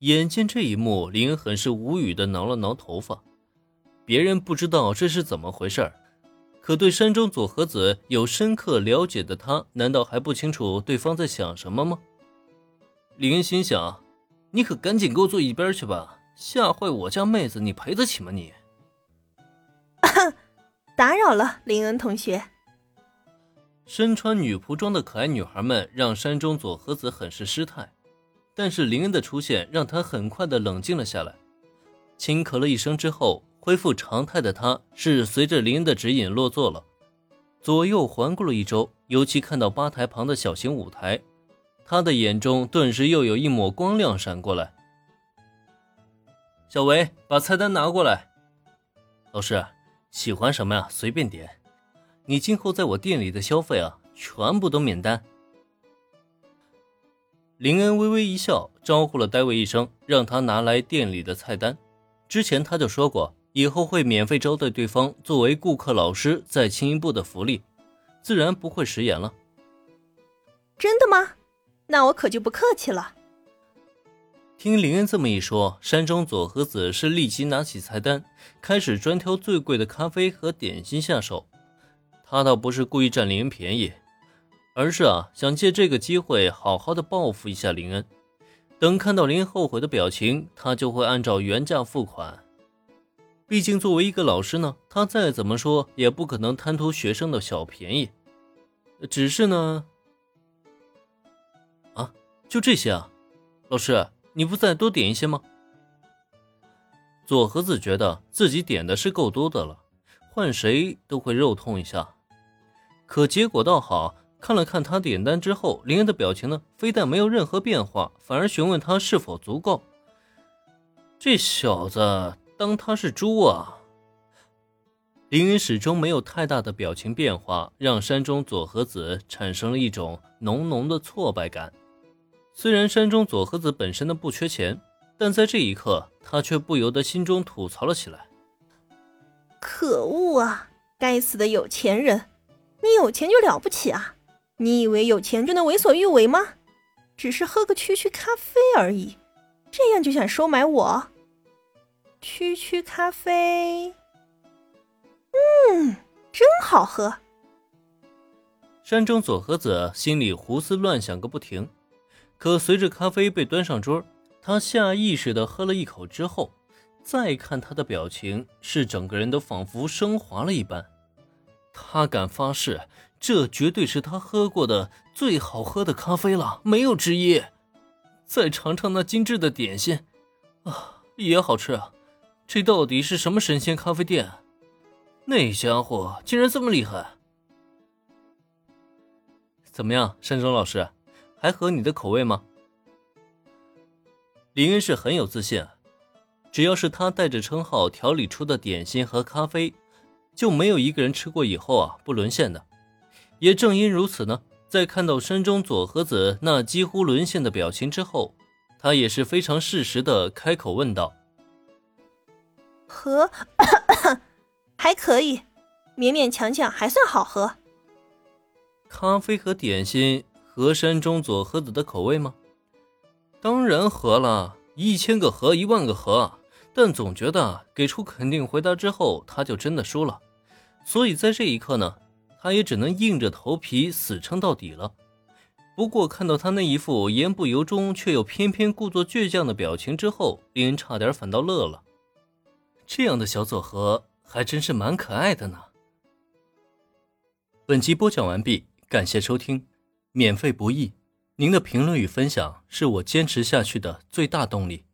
眼见这一幕，林恩很是无语的挠了挠头发。别人不知道这是怎么回事可对山中佐和子有深刻了解的他，难道还不清楚对方在想什么吗？林恩心想：“你可赶紧给我坐一边去吧，吓坏我家妹子，你赔得起吗？你。”打扰了，林恩同学。身穿女仆装的可爱女孩们让山中佐和子很是失态。但是林恩的出现让他很快的冷静了下来，轻咳了一声之后，恢复常态的他是随着林恩的指引落座了，左右环顾了一周，尤其看到吧台旁的小型舞台，他的眼中顿时又有一抹光亮闪过来。小维，把菜单拿过来。老师，喜欢什么呀？随便点。你今后在我店里的消费啊，全部都免单。林恩微微一笑，招呼了戴维一声，让他拿来店里的菜单。之前他就说过，以后会免费招待对方作为顾客老师再进一步的福利，自然不会食言了。真的吗？那我可就不客气了。听林恩这么一说，山中佐和子是立即拿起菜单，开始专挑最贵的咖啡和点心下手。他倒不是故意占林恩便宜。而是啊，想借这个机会好好的报复一下林恩。等看到林恩后悔的表情，他就会按照原价付款。毕竟作为一个老师呢，他再怎么说也不可能贪图学生的小便宜。只是呢，啊，就这些啊，老师，你不再多点一些吗？左和子觉得自己点的是够多的了，换谁都会肉痛一下。可结果倒好。看了看他的点单之后，林恩的表情呢，非但没有任何变化，反而询问他是否足够。这小子当他是猪啊？林恩始终没有太大的表情变化，让山中佐和子产生了一种浓浓的挫败感。虽然山中佐和子本身呢不缺钱，但在这一刻，他却不由得心中吐槽了起来：“可恶啊！该死的有钱人！你有钱就了不起啊？”你以为有钱就能为所欲为吗？只是喝个区区咖啡而已，这样就想收买我？区区咖啡，嗯，真好喝。山中佐和子心里胡思乱想个不停，可随着咖啡被端上桌，他下意识的喝了一口之后，再看他的表情，是整个人都仿佛升华了一般。他敢发誓。这绝对是他喝过的最好喝的咖啡了，没有之一。再尝尝那精致的点心，啊，也好吃啊！这到底是什么神仙咖啡店？那家伙竟然这么厉害！怎么样，山中老师，还合你的口味吗？林恩是很有自信，只要是他带着称号调理出的点心和咖啡，就没有一个人吃过以后啊不沦陷的。也正因如此呢，在看到山中佐和子那几乎沦陷的表情之后，他也是非常适时的开口问道：“和，还可以，勉勉强强还算好喝。咖啡和点心合山中佐和子的口味吗？当然合了，一千个合，一万个合。但总觉得给出肯定回答之后，他就真的输了。所以在这一刻呢。”他也只能硬着头皮死撑到底了。不过看到他那一副言不由衷却又偏偏故作倔强的表情之后，令人差点反倒乐了。这样的小佐和还真是蛮可爱的呢。本集播讲完毕，感谢收听，免费不易，您的评论与分享是我坚持下去的最大动力。